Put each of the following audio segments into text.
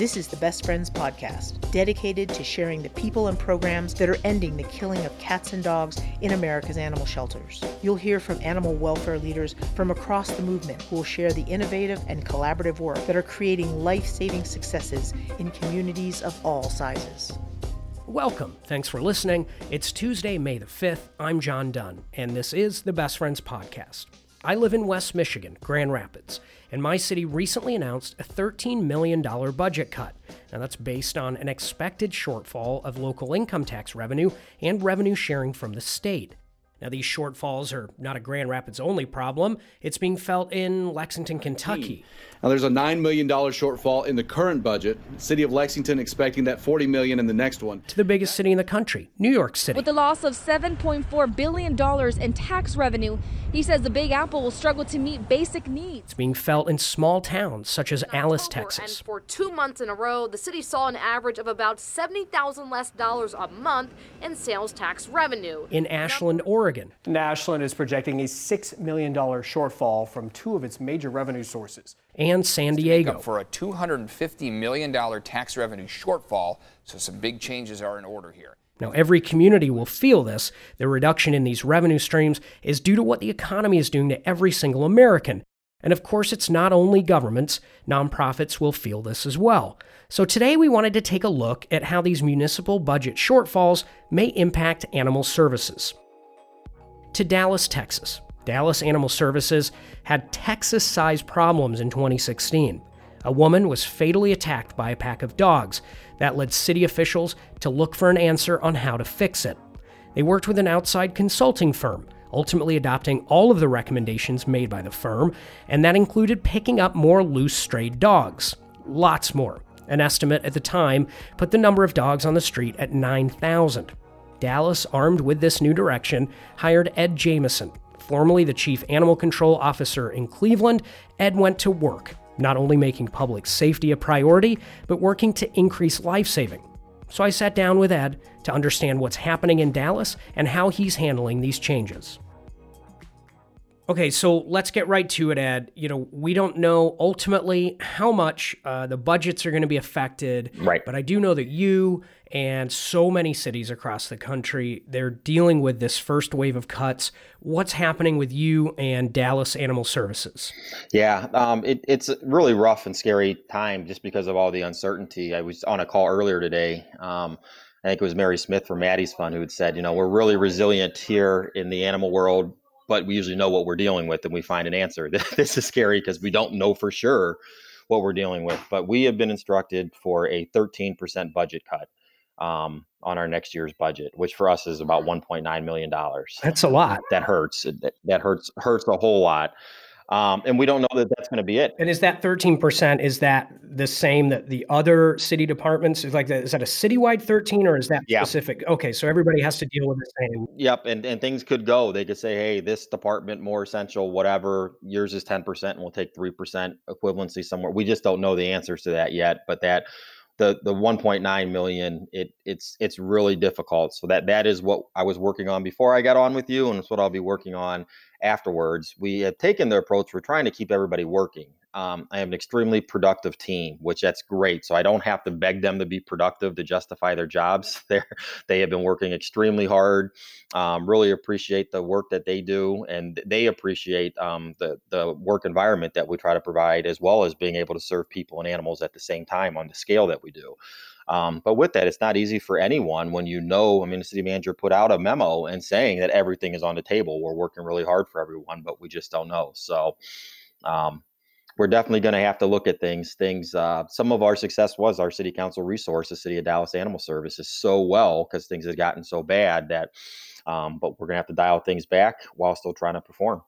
This is the Best Friends Podcast, dedicated to sharing the people and programs that are ending the killing of cats and dogs in America's animal shelters. You'll hear from animal welfare leaders from across the movement who will share the innovative and collaborative work that are creating life saving successes in communities of all sizes. Welcome. Thanks for listening. It's Tuesday, May the 5th. I'm John Dunn, and this is the Best Friends Podcast. I live in West Michigan, Grand Rapids, and my city recently announced a $13 million budget cut. Now, that's based on an expected shortfall of local income tax revenue and revenue sharing from the state. Now, these shortfalls are not a Grand Rapids only problem. It's being felt in Lexington, Kentucky. Now, there's a $9 million shortfall in the current budget. City of Lexington expecting that 40 million in the next one. To the biggest city in the country, New York City. With the loss of $7.4 billion in tax revenue, he says the Big Apple will struggle to meet basic needs. It's being felt in small towns such as Alice, Texas. And for two months in a row, the city saw an average of about 70000 less dollars a month in sales tax revenue. In Ashland, Oregon. Ashland is projecting a $6 million shortfall from two of its major revenue sources and San Diego. For a $250 million tax revenue shortfall, so some big changes are in order here. Now, every community will feel this. The reduction in these revenue streams is due to what the economy is doing to every single American. And of course, it's not only governments, nonprofits will feel this as well. So today we wanted to take a look at how these municipal budget shortfalls may impact animal services. To Dallas, Texas. Dallas Animal Services had Texas sized problems in 2016. A woman was fatally attacked by a pack of dogs. That led city officials to look for an answer on how to fix it. They worked with an outside consulting firm, ultimately adopting all of the recommendations made by the firm, and that included picking up more loose strayed dogs. Lots more. An estimate at the time put the number of dogs on the street at 9,000. Dallas, armed with this new direction, hired Ed Jamison, formerly the chief animal control officer in Cleveland, Ed went to work, not only making public safety a priority, but working to increase life saving. So I sat down with Ed to understand what's happening in Dallas and how he's handling these changes. Okay, so let's get right to it, Ed. You know, we don't know ultimately how much uh, the budgets are going to be affected. Right. But I do know that you and so many cities across the country, they're dealing with this first wave of cuts. What's happening with you and Dallas Animal Services? Yeah, um, it, it's a really rough and scary time just because of all the uncertainty. I was on a call earlier today. Um, I think it was Mary Smith from Maddie's Fund who had said, you know, we're really resilient here in the animal world but we usually know what we're dealing with and we find an answer. this is scary because we don't know for sure what we're dealing with. But we have been instructed for a 13% budget cut um, on our next year's budget, which for us is about 1.9 million dollars. That's a lot. That hurts. That, that hurts hurts a whole lot. Um, and we don't know that that's going to be it. And is that 13%, is that the same that the other city departments, is like, that, is that a citywide 13 or is that yeah. specific? Okay. So everybody has to deal with the same. Yep. And, and things could go, they could say, Hey, this department more essential, whatever yours is 10% and we'll take 3% equivalency somewhere. We just don't know the answers to that yet, but that, the the 1.9 million it it's it's really difficult. So that that is what i was working on before i got on with you and it's what i'll be working on afterwards. We have taken the approach we're trying to keep everybody working um, i have an extremely productive team which that's great so i don't have to beg them to be productive to justify their jobs they they have been working extremely hard um, really appreciate the work that they do and they appreciate um, the, the work environment that we try to provide as well as being able to serve people and animals at the same time on the scale that we do um, but with that, it's not easy for anyone when you know. I mean, the city manager put out a memo and saying that everything is on the table. We're working really hard for everyone, but we just don't know. So, um, we're definitely going to have to look at things. Things. Uh, some of our success was our city council resource, the city of Dallas Animal Services, so well because things had gotten so bad that. Um, but we're going to have to dial things back while still trying to perform.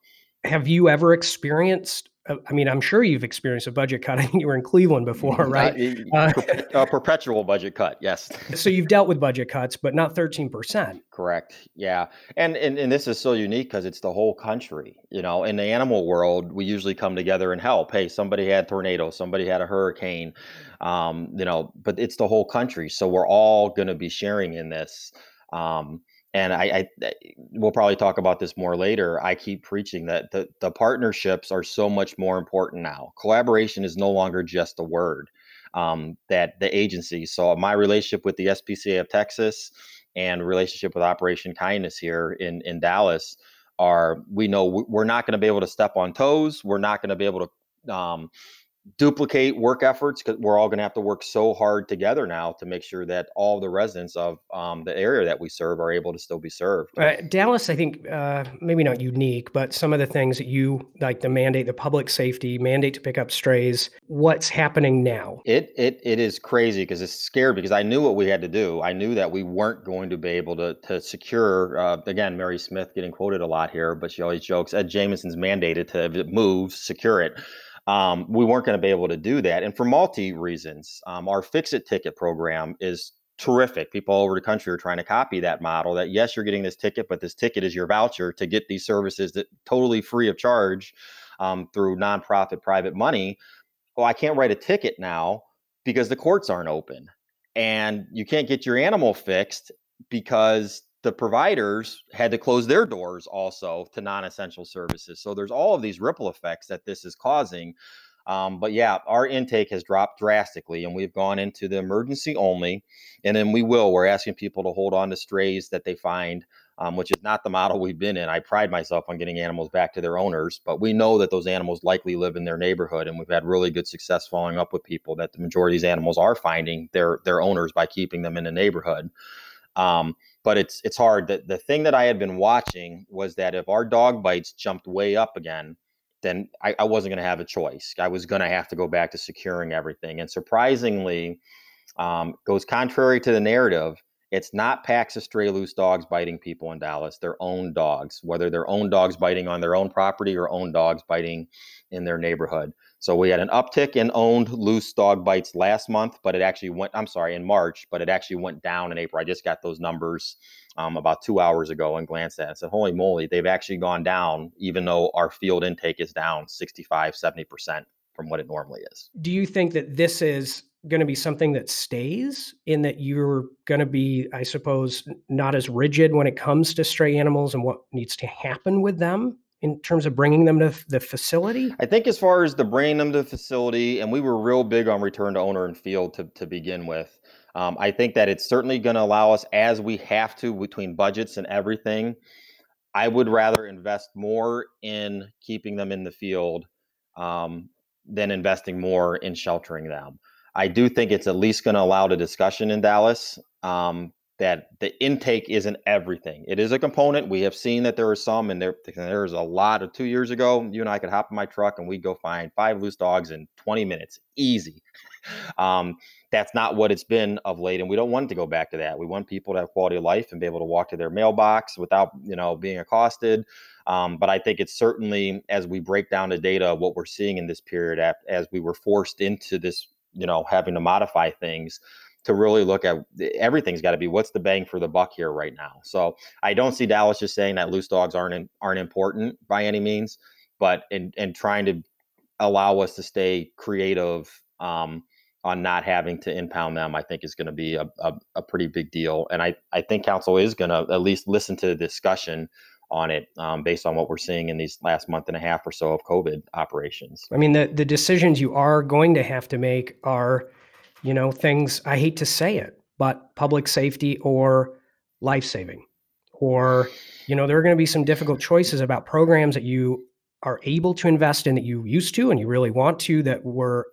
Have you ever experienced I mean, I'm sure you've experienced a budget cut. I think you were in Cleveland before, mm, right? Uh, a perpetual budget cut, yes. so you've dealt with budget cuts, but not 13%. Correct. Yeah. And, and, and this is so unique because it's the whole country. You know, in the animal world, we usually come together and help. Hey, somebody had tornado, somebody had a hurricane, um, you know, but it's the whole country. So we're all going to be sharing in this. Um, and I, I, eh, we'll probably talk about this more later. I keep preaching that the, the partnerships are so much more important now. Collaboration is no longer just a word. um, that the agency. So my relationship with the SPCA of Texas and relationship with Operation Kindness here in in Dallas are we know we're not going to be able to step on toes. We're not going to be able to um, duplicate work efforts because we're all going to have to work so hard together now to make sure that all the residents of um, the area that we serve are able to still be served. Uh, Dallas, I think, uh, maybe not unique, but some of the things that you like the mandate, the public safety mandate to pick up strays. What's happening now? It it it is crazy because it's scared because I knew what we had to do. I knew that we weren't going to be able to to secure. Uh, again, Mary Smith getting quoted a lot here, but she always jokes. Ed Jamison's mandated to move, secure it um, we weren't going to be able to do that. And for multi reasons, um, our Fix It ticket program is terrific. People all over the country are trying to copy that model that yes, you're getting this ticket, but this ticket is your voucher to get these services that totally free of charge um, through nonprofit private money. Well, I can't write a ticket now because the courts aren't open and you can't get your animal fixed because the providers had to close their doors also to non-essential services. So there's all of these ripple effects that this is causing. Um, but yeah, our intake has dropped drastically, and we've gone into the emergency only, and then we will. We're asking people to hold on to strays that they find, um, which is not the model we've been in. I pride myself on getting animals back to their owners, but we know that those animals likely live in their neighborhood, and we've had really good success following up with people that the majority of these animals are finding their their owners by keeping them in the neighborhood. Um, but it's it's hard. The, the thing that I had been watching was that if our dog bites jumped way up again, then I, I wasn't going to have a choice. I was going to have to go back to securing everything. And surprisingly, um, goes contrary to the narrative. It's not packs of stray loose dogs biting people in Dallas. Their own dogs, whether their own dogs biting on their own property or own dogs biting in their neighborhood. So we had an uptick in owned loose dog bites last month, but it actually went, I'm sorry, in March, but it actually went down in April. I just got those numbers um, about two hours ago and glanced at it and said, holy moly, they've actually gone down, even though our field intake is down 65, 70% from what it normally is. Do you think that this is going to be something that stays in that you're going to be, I suppose, not as rigid when it comes to stray animals and what needs to happen with them? In terms of bringing them to the facility? I think as far as the bringing them to the facility, and we were real big on return to owner and field to, to begin with. Um, I think that it's certainly going to allow us, as we have to between budgets and everything. I would rather invest more in keeping them in the field um, than investing more in sheltering them. I do think it's at least going to allow the discussion in Dallas. Um, that the intake isn't everything. It is a component. We have seen that there are some, and there there's a lot of two years ago. You and I could hop in my truck and we'd go find five loose dogs in 20 minutes, easy. Um, that's not what it's been of late, and we don't want to go back to that. We want people to have quality of life and be able to walk to their mailbox without, you know, being accosted. Um, but I think it's certainly as we break down the data, what we're seeing in this period, as we were forced into this, you know, having to modify things to really look at everything's got to be what's the bang for the buck here right now. So I don't see Dallas just saying that loose dogs aren't aren't important by any means, but in and trying to allow us to stay creative um, on not having to impound them, I think is going to be a, a, a, pretty big deal. And I, I think council is going to at least listen to the discussion on it um, based on what we're seeing in these last month and a half or so of COVID operations. I mean, the, the decisions you are going to have to make are you know, things, I hate to say it, but public safety or life saving. Or, you know, there are going to be some difficult choices about programs that you are able to invest in that you used to and you really want to that were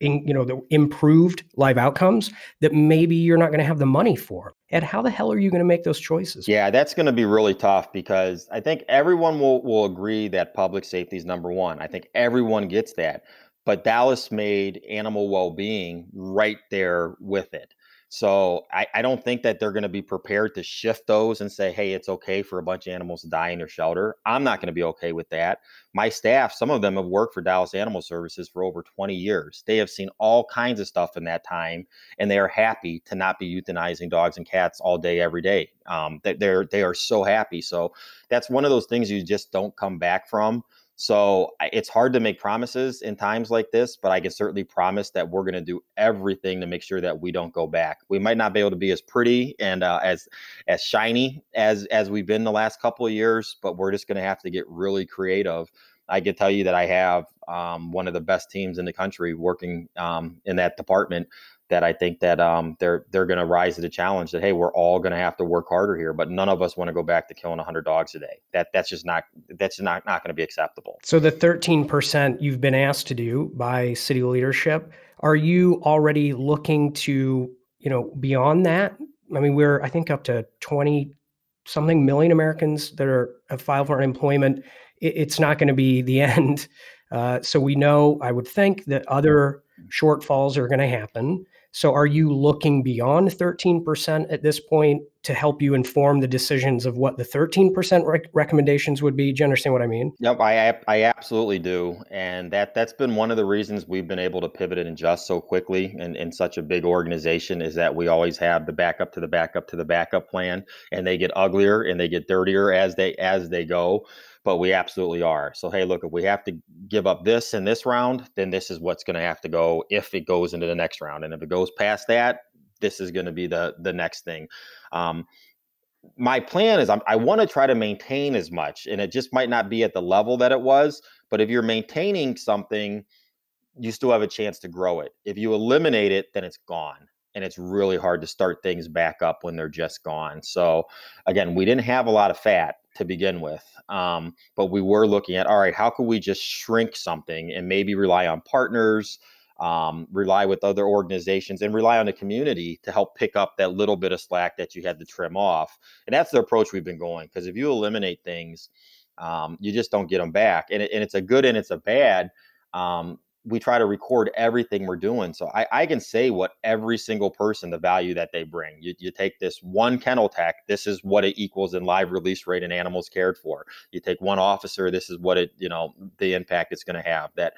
in, you know, the improved live outcomes that maybe you're not going to have the money for. And how the hell are you going to make those choices? Yeah, that's going to be really tough because I think everyone will will agree that public safety is number one. I think everyone gets that but Dallas made animal well-being right there with it. So I, I don't think that they're going to be prepared to shift those and say, hey, it's okay for a bunch of animals to die in your shelter. I'm not going to be okay with that. My staff, some of them have worked for Dallas Animal Services for over 20 years. They have seen all kinds of stuff in that time, and they are happy to not be euthanizing dogs and cats all day, every day. Um, they're they are so happy. So that's one of those things you just don't come back from. So it's hard to make promises in times like this, but I can certainly promise that we're going to do everything to make sure that we don't go back. We might not be able to be as pretty and uh, as as shiny as as we've been the last couple of years, but we're just going to have to get really creative I can tell you that I have um, one of the best teams in the country working um, in that department that I think that um, they're they're going to rise to the challenge that hey we're all going to have to work harder here but none of us want to go back to killing 100 dogs a day. That that's just not that's not not going to be acceptable. So the 13% you've been asked to do by city leadership are you already looking to you know beyond that? I mean we're I think up to 20 something million Americans that are have filed for unemployment. It, it's not going to be the end. Uh, so we know I would think that other shortfalls are going to happen so are you looking beyond 13% at this point to help you inform the decisions of what the 13% rec- recommendations would be? Do you understand what I mean? Yep, I I absolutely do. And that that's been one of the reasons we've been able to pivot and adjust so quickly in, in such a big organization is that we always have the backup to the backup to the backup plan and they get uglier and they get dirtier as they as they go but we absolutely are. So, hey, look, if we have to give up this in this round, then this is what's going to have to go if it goes into the next round. And if it goes past that, this is going to be the the next thing. Um, my plan is I'm, i want to try to maintain as much, and it just might not be at the level that it was. But if you're maintaining something, you still have a chance to grow it. If you eliminate it, then it's gone and it's really hard to start things back up when they're just gone. So again, we didn't have a lot of fat to begin with. Um, but we were looking at all right, how can we just shrink something and maybe rely on partners, um, rely with other organizations, and rely on the community to help pick up that little bit of slack that you had to trim off. And that's the approach we've been going because if you eliminate things, um, you just don't get them back. And, it, and it's a good and it's a bad. Um, we try to record everything we're doing. So I, I, can say what every single person, the value that they bring. You, you take this one kennel tech, this is what it equals in live release rate and animals cared for. You take one officer, this is what it, you know, the impact it's going to have. That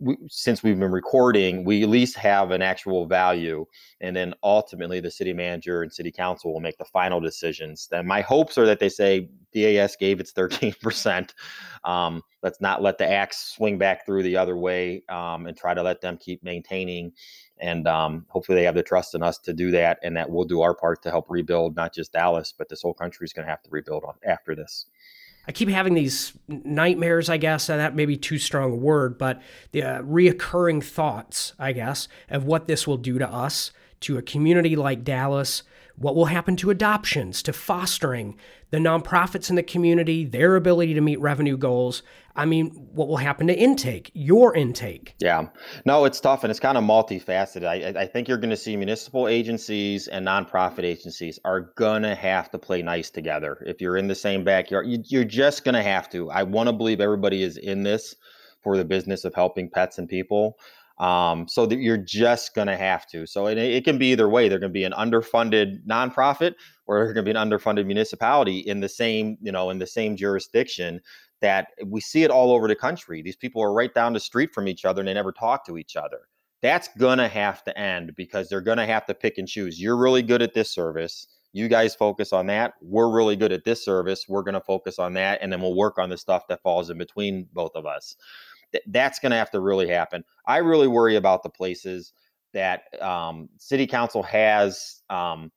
we, since we've been recording, we at least have an actual value, and then ultimately the city manager and city council will make the final decisions. Then my hopes are that they say DAS gave its 13%. Um, let's not let the axe swing back through the other way, um, and try to let them keep maintaining. And um, hopefully they have the trust in us to do that, and that we'll do our part to help rebuild not just Dallas, but this whole country is going to have to rebuild on after this. I keep having these nightmares, I guess, and that may be too strong a word, but the uh, reoccurring thoughts, I guess, of what this will do to us, to a community like Dallas, what will happen to adoptions, to fostering the nonprofits in the community, their ability to meet revenue goals. I mean, what will happen to intake, your intake? Yeah, no, it's tough and it's kind of multifaceted. I, I think you're going to see municipal agencies and nonprofit agencies are going to have to play nice together. If you're in the same backyard, you, you're just going to have to. I want to believe everybody is in this for the business of helping pets and people. Um, so that you're just going to have to. So it, it can be either way. They're going to be an underfunded nonprofit or they're going to be an underfunded municipality in the same, you know, in the same jurisdiction that we see it all over the country. These people are right down the street from each other and they never talk to each other. That's going to have to end because they're going to have to pick and choose. You're really good at this service. You guys focus on that. We're really good at this service. We're going to focus on that. And then we'll work on the stuff that falls in between both of us th- that's going to have to really happen. I really worry about the places that um, city council has um,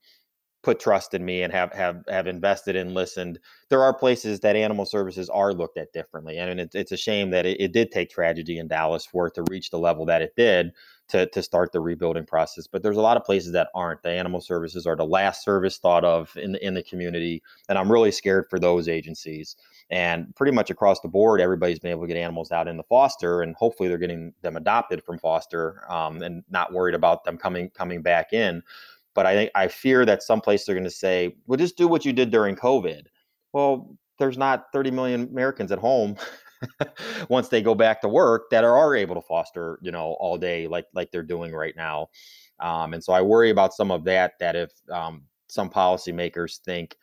put trust in me and have have have invested and listened. There are places that animal services are looked at differently, and it's it's a shame that it, it did take tragedy in Dallas for it to reach the level that it did to to start the rebuilding process. But there's a lot of places that aren't. The animal services are the last service thought of in the in the community, and I'm really scared for those agencies. And pretty much across the board, everybody's been able to get animals out in the foster, and hopefully they're getting them adopted from foster, um, and not worried about them coming coming back in. But I I fear that some places are going to say, "Well, just do what you did during COVID." Well, there's not 30 million Americans at home once they go back to work that are, are able to foster, you know, all day like like they're doing right now. Um, and so I worry about some of that. That if um, some policymakers think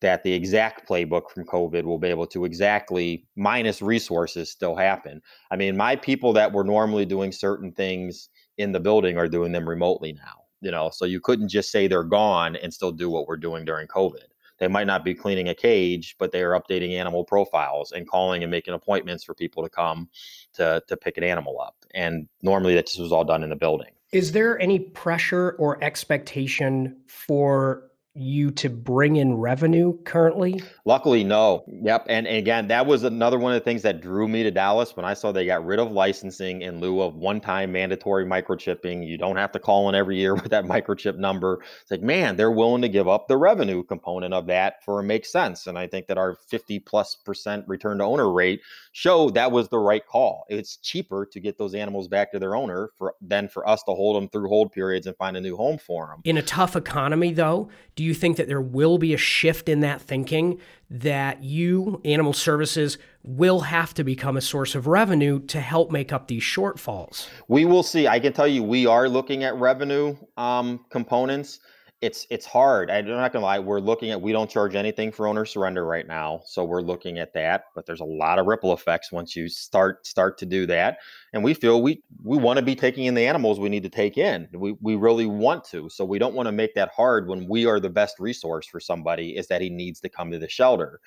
that the exact playbook from COVID will be able to exactly minus resources still happen. I mean, my people that were normally doing certain things in the building are doing them remotely now. You know, so you couldn't just say they're gone and still do what we're doing during COVID. They might not be cleaning a cage, but they are updating animal profiles and calling and making appointments for people to come to to pick an animal up. And normally that just was all done in the building. Is there any pressure or expectation for you to bring in revenue currently? Luckily, no. Yep. And, and, again, that was another one of the things that drew me to Dallas when I saw they got rid of licensing in lieu of one time mandatory microchipping. You don't have to call in every year with that microchip number. It's like, man, they're willing to give up the revenue component of that for it makes sense. And I think that our 50 plus percent return to owner rate showed that was the right call. It's cheaper to get those animals back to their owner for than for us to hold them through hold periods and find a new home for them. In a tough economy, though, do you think that there will be a shift in that thinking that you, animal services, will have to become a source of revenue to help make up these shortfalls? We will see. I can tell you, we are looking at revenue um, components it's it's hard. I'm not gonna lie. We're looking at we don't charge anything for owner surrender right now, so we're looking at that. But there's a lot of ripple effects once you start start to do that. And we feel we we want to be taking in the animals we need to take in. We we really want to. So we don't want to make that hard when we are the best resource for somebody. Is that he needs to come to the shelter.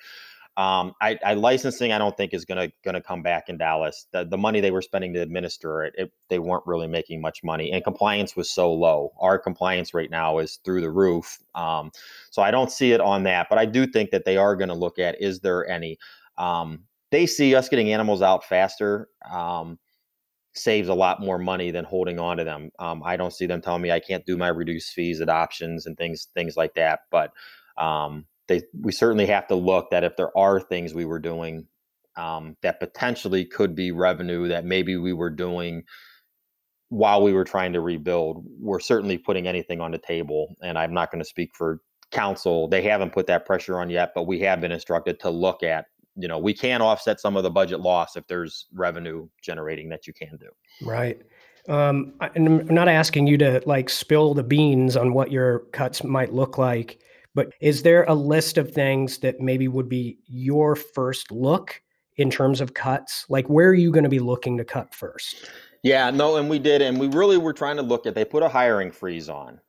Um, I, I, licensing, I don't think is gonna gonna come back in Dallas. The, the money they were spending to administer it, it, they weren't really making much money, and compliance was so low. Our compliance right now is through the roof. Um, so I don't see it on that, but I do think that they are going to look at is there any. Um, they see us getting animals out faster. Um, saves a lot more money than holding on to them. Um, I don't see them telling me I can't do my reduced fees adoptions and things things like that. But um, they we certainly have to look that if there are things we were doing um, that potentially could be revenue that maybe we were doing while we were trying to rebuild. We're certainly putting anything on the table, and I'm not going to speak for council. They haven't put that pressure on yet, but we have been instructed to look at. You know, we can offset some of the budget loss if there's revenue generating that you can do. Right. Um, and I'm not asking you to like spill the beans on what your cuts might look like but is there a list of things that maybe would be your first look in terms of cuts? Like, where are you going to be looking to cut first? Yeah, no, and we did. And we really were trying to look at, they put a hiring freeze on.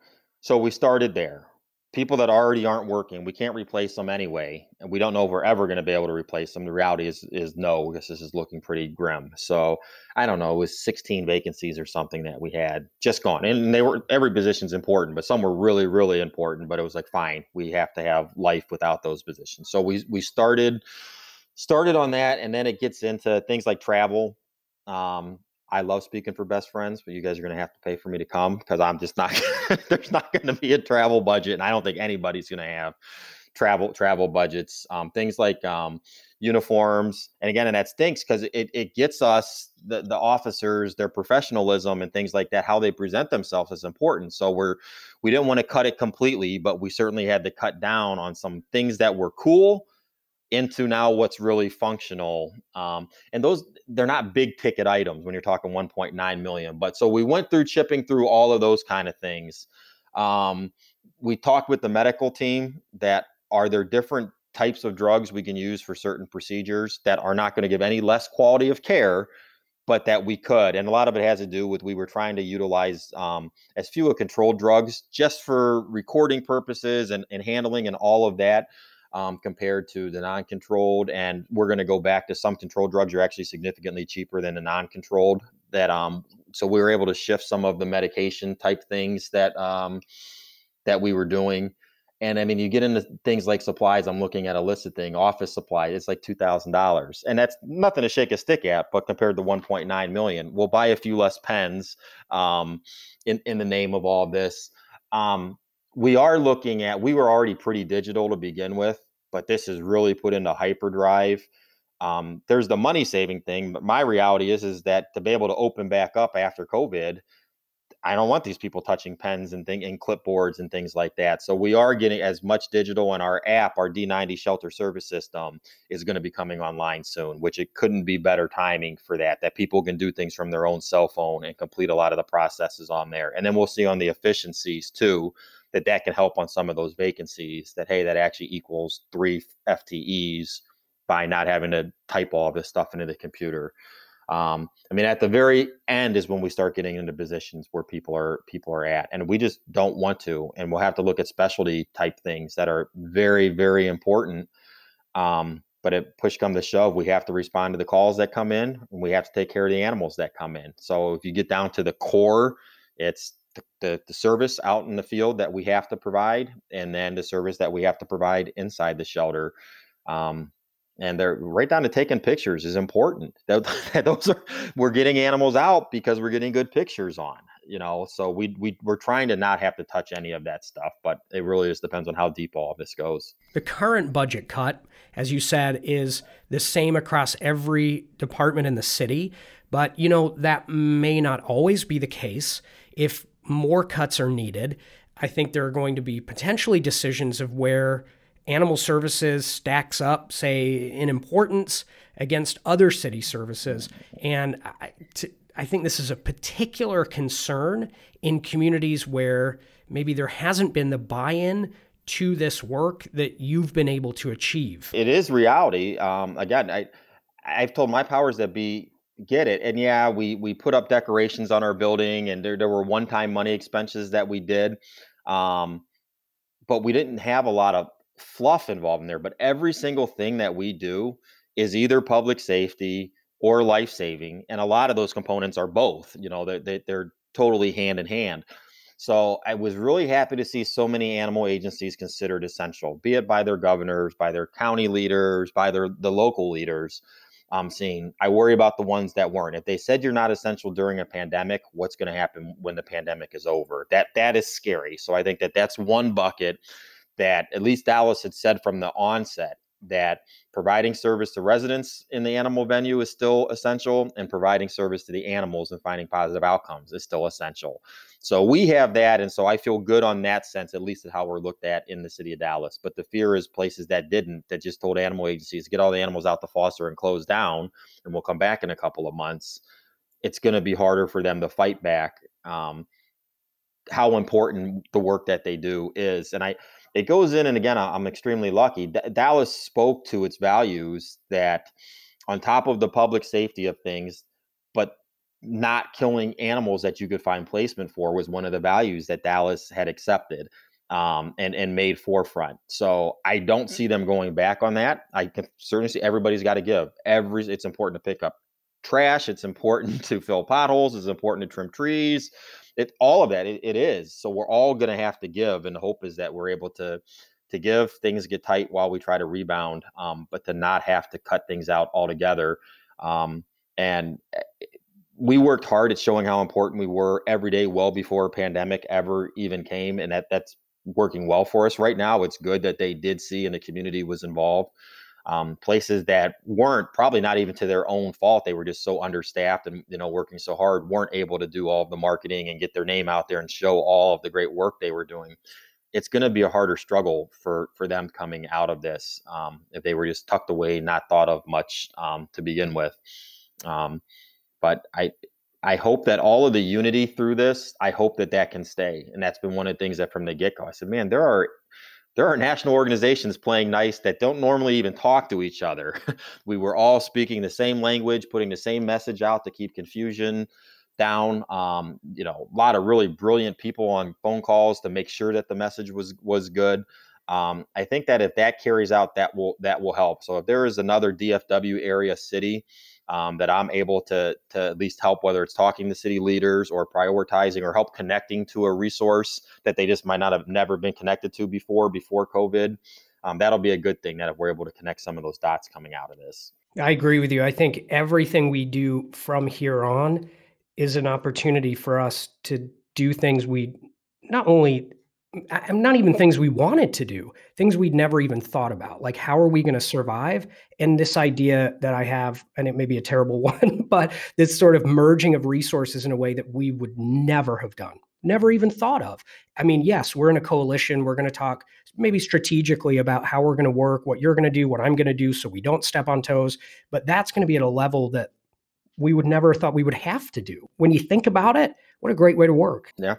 So we started there people that already aren't working, we can't replace them anyway, and we don't know if we're ever going to be able to replace them. The reality is is no, because this is looking pretty grim. So I don't know, it was 16 vacancies or something that we had just gone, and they were every position's important, but some were really really important. But it was like fine, we have to have life without those positions. So we we started started on that, and then it gets into things like travel. Um, I love speaking for best friends, but you guys are going to have to pay for me to come because I'm just not. there's not going to be a travel budget, and I don't think anybody's going to have travel travel budgets. Um, things like um, uniforms, and again, and that stinks because it it gets us the the officers their professionalism and things like that. How they present themselves is important. So we're we didn't want to cut it completely, but we certainly had to cut down on some things that were cool into now what's really functional. Um, and those they're not big ticket items when you're talking 1.9 million. But so we went through chipping through all of those kind of things. Um, we talked with the medical team that are there different types of drugs we can use for certain procedures that are not going to give any less quality of care but that we could and a lot of it has to do with we were trying to utilize um, as few of controlled drugs just for recording purposes and, and handling and all of that um, compared to the non-controlled. And we're going to go back to some controlled drugs are actually significantly cheaper than the non-controlled. That um, so we were able to shift some of the medication type things that um, that we were doing. And I mean, you get into things like supplies. I'm looking at a list of things, office supply. It's like two thousand dollars, and that's nothing to shake a stick at. But compared to 1.9 million, we'll buy a few less pens um, in in the name of all this. Um, we are looking at. We were already pretty digital to begin with, but this is really put into hyperdrive. Um, there's the money saving thing, but my reality is is that to be able to open back up after COVID, I don't want these people touching pens and thing and clipboards and things like that. So we are getting as much digital in our app, our D90 shelter service system is going to be coming online soon, which it couldn't be better timing for that. That people can do things from their own cell phone and complete a lot of the processes on there. And then we'll see on the efficiencies too that that can help on some of those vacancies that hey that actually equals three ftes by not having to type all this stuff into the computer. Um, i mean at the very end is when we start getting into positions where people are people are at and we just don't want to and we'll have to look at specialty type things that are very very important. Um, but if push come to shove we have to respond to the calls that come in and we have to take care of the animals that come in. So if you get down to the core it's the, the, service out in the field that we have to provide, and then the service that we have to provide inside the shelter. Um, and they're right down to taking pictures is important. Those are we're getting animals out because we're getting good pictures on. You know, so we we we're trying to not have to touch any of that stuff, but it really just depends on how deep all of this goes. The current budget cut, as you said, is the same across every department in the city, but you know that may not always be the case. If more cuts are needed, I think there are going to be potentially decisions of where animal services stacks up, say, in importance against other city services. And I, think this is a particular concern in communities where maybe there hasn't been the buy in to this work that you've been able to achieve. It is reality. Um, again, I, I've told my powers that be get it. And yeah, we we put up decorations on our building, and there there were one time money expenses that we did, um, but we didn't have a lot of fluff involved in there. But every single thing that we do is either public safety or life saving, and a lot of those components are both. You know, they, they're totally hand in hand. So I was really happy to see so many animal agencies considered essential, be it by their governors, by their county leaders, by their the local leaders um, seeing. I worry about the ones that weren't. If they said you're not essential during a pandemic, what's going to happen when the pandemic is over? That that is scary. So I think that that's one bucket that at least Dallas had said from the onset that providing service to residents in the animal venue is still essential and providing service to the animals and finding positive outcomes is still essential. So we have that. And so I feel good on that sense, at least at how we're looked at in the city of Dallas. But the fear is places that didn't, that just told animal agencies get all the animals out the foster and close down, and we'll come back in a couple of months. It's going to be harder for them to fight back. Um, how important the work that they do is. And I, it goes in, and again, I'm extremely lucky. D- Dallas spoke to its values that, on top of the public safety of things, but not killing animals that you could find placement for was one of the values that Dallas had accepted um, and and made forefront. So I don't see them going back on that. I can certainly see everybody's got to give. Every it's important to pick up trash. It's important to fill potholes. It's important to trim trees it all of that it, it is. So we're all going to have to give and the hope is that we're able to to give. Things get tight while we try to rebound um, but to not have to cut things out altogether um, and eh, we worked hard at showing how important we were every day well before a pandemic ever even came and that that's working well for us. Right now it's good that they did see and the community was involved um, places that weren't probably not even to their own fault. They were just so understaffed and you know working so hard, weren't able to do all of the marketing and get their name out there and show all of the great work they were doing. It's going to be a harder struggle for for them coming out of this um, if they were just tucked away, not thought of much um, to begin with. Um, but I I hope that all of the unity through this, I hope that that can stay. And that's been one of the things that from the get go, I said, man, there are there are national organizations playing nice that don't normally even talk to each other. we were all speaking the same language, putting the same message out to keep confusion down. Um, you know, a lot of really brilliant people on phone calls to make sure that the message was was good. Um, I think that if that carries out, that will that will help. So if there is another DFW area city um, that I'm able to to at least help, whether it's talking to city leaders or prioritizing or help connecting to a resource that they just might not have never been connected to before before COVID. Um, that'll be a good thing that if we're able to connect some of those dots coming out of this. I agree with you. I think everything we do from here on is an opportunity for us to do things we not only not even things we wanted to do, things we'd never even thought about. Like, how are we going to survive? And this idea that I have, and it may be a terrible one, but this sort of merging of resources in a way that we would never have done, never even thought of. I mean, yes, we're in a coalition. We're going to talk maybe strategically about how we're going to work, what you're going to do, what I'm going to do, so we don't step on toes. But that's going to be at a level that we would never thought we would have to do. When you think about it, what a great way to work. Yeah,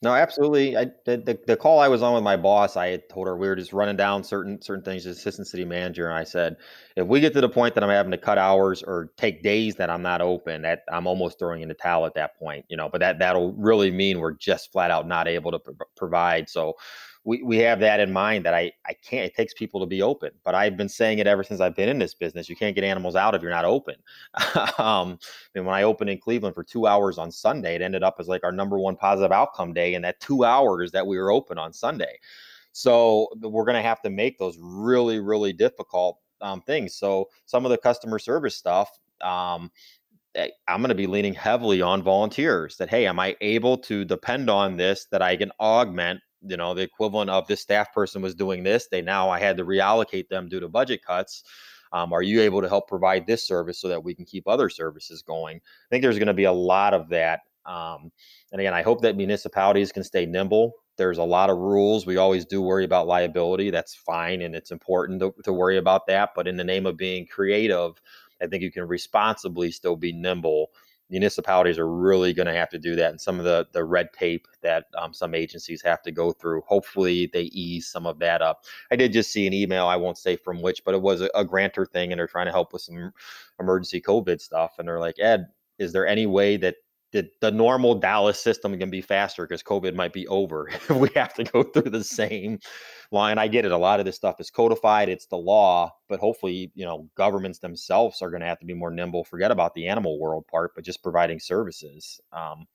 no, absolutely. I the, the, call I was on with my boss, I told her we were just running down certain certain things as assistant city manager, and I said, if we get to the point that I'm having to cut hours or take days that I'm not open, that I'm almost throwing in the towel at that point, you know. But that that'll really mean we're just flat out not able to pro- provide. So we, we have that in mind that I, I can't, it takes people to be open, but I've been saying it ever since I've been in this business. You can't get animals out if you're not open. um, and when I opened in Cleveland for two hours on Sunday, it ended up as like our number one positive outcome day in that two hours that we were open on Sunday. So we're going to have to make those really, really difficult um, things. So some of the customer service stuff, um, eh, I'm going to be leaning heavily on volunteers that, hey, am I able to depend on this that I can augment you know the equivalent of this staff person was doing this they now i had to reallocate them due to budget cuts um, are you able to help provide this service so that we can keep other services going? I think there's going to be a lot of that um, and again i hope that municipalities can stay nimble. There's a lot of rules we always do worry about liability that's fine and it's important to, to worry about that but in the name of being creative i think you can responsibly still be nimble municipalities are really going to have to do that and some of the the red tape that um, some agencies have to go through. Hopefully they ease some of that up. I did just see an email i won't say from which but it was a, a grantor thing and they're trying to help with some emergency covid stuff and they're like ed is there any way that the, the normal Dallas system can be faster because COVID might be over if we have to go through the same line. I get it. A lot of this stuff is codified, it's the law, but hopefully, you know, governments themselves are going to have to be more nimble. Forget about the animal world part, but just providing services. Um,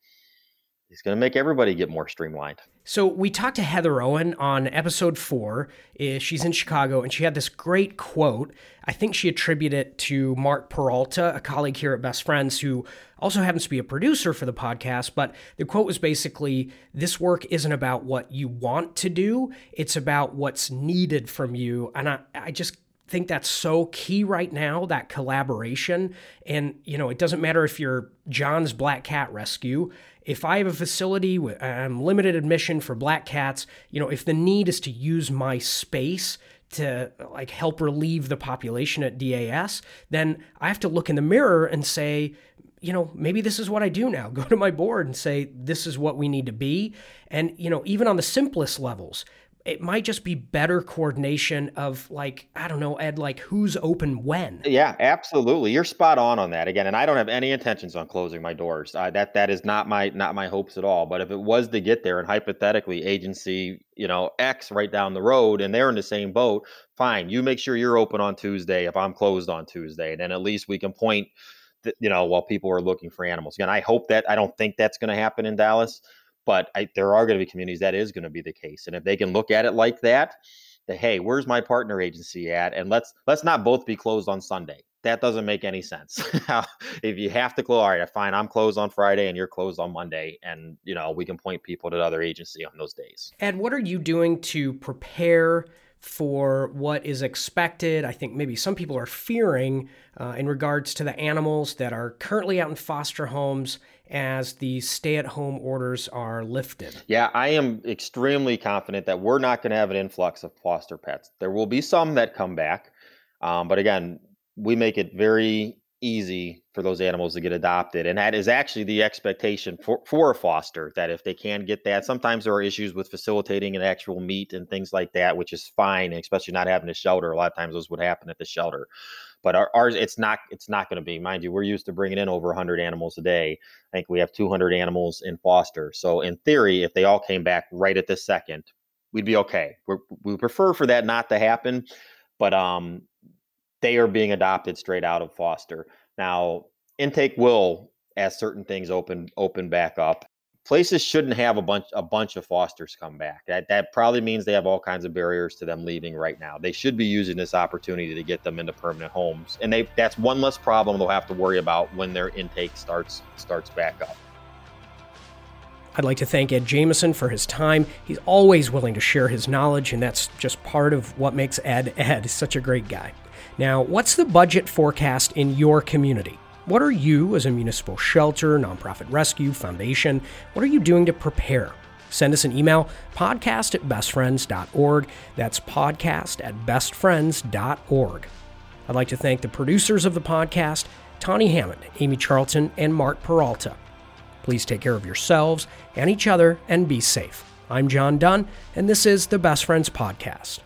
He's going to make everybody get more streamlined. So we talked to Heather Owen on episode four. Eh, she's in Chicago, and she had this great quote. I think she attributed it to Mark Peralta, a colleague here at Best Friends, who also happens to be a producer for the podcast. But the quote was basically this work isn't about what you want to do, it's about what's needed from you. And I, I just think that's so key right now that collaboration and you know it doesn't matter if you're john's black cat rescue if i have a facility with um, limited admission for black cats you know if the need is to use my space to like help relieve the population at das then i have to look in the mirror and say you know, maybe this is what I do now. Go to my board and say, this is what we need to be. And, you know, even on the simplest levels, it might just be better coordination of like i don't know ed like who's open when. Yeah absolutely. You're spot on on that. Again and i don't have any intentions on closing my doors. Uh, that that is not my not my hopes at all. But if it was to get there and hypothetically agency you know x right down the road and they're in the same boat fine. You make sure you're open on tuesday if i'm closed on tuesday. Then at least we can point you know while people are looking for animals. Again i hope that i don't think that's going to happen in dallas but I, there are going to be communities that is going to be the case, and if they can look at it like that, that hey, where's my partner agency at? And let's let's not both be closed on Sunday. That doesn't make any sense. if you have to close, all right, fine. I'm closed on Friday and you're closed on Monday, and you know we can point people to the other agency on those days. And what are you doing to prepare? For what is expected. I think maybe some people are fearing uh, in regards to the animals that are currently out in foster homes as the stay at home orders are lifted? Yeah, I am extremely confident that we're not going to have an influx of foster pets. There will be some that come back. Um, but again, we make it very easy for those animals to get adopted. And that is actually the expectation for, for a foster that if they can get that, sometimes there are issues with facilitating an actual meet and things like that, which is fine, especially not having a shelter. A lot of times those would happen at the shelter but our, ours it's not it's not going to be mind you we're used to bringing in over 100 animals a day i think we have 200 animals in foster so in theory if they all came back right at this second we'd be okay We're, we prefer for that not to happen but um they are being adopted straight out of foster now intake will as certain things open open back up places shouldn't have a bunch a bunch of fosters come back. That that probably means they have all kinds of barriers to them leaving right now. They should be using this opportunity to get them into permanent homes. And they that's one less problem they'll have to worry about when their intake starts starts back up. I'd like to thank Ed Jamison for his time. He's always willing to share his knowledge, and that's just part of what makes Ed Ed. Such a great guy. Now, what's the budget forecast in your community? What are you, as a municipal shelter, nonprofit rescue, foundation, what are you doing to prepare? Send us an email, podcast at bestfriends.org. That's podcast at bestfriends.org. I'd like to thank the producers of the podcast, Tawny Hammond, Amy Charlton, and Mark Peralta. Please take care of yourselves and each other and be safe. I'm John Dunn, and this is the Best Friends Podcast.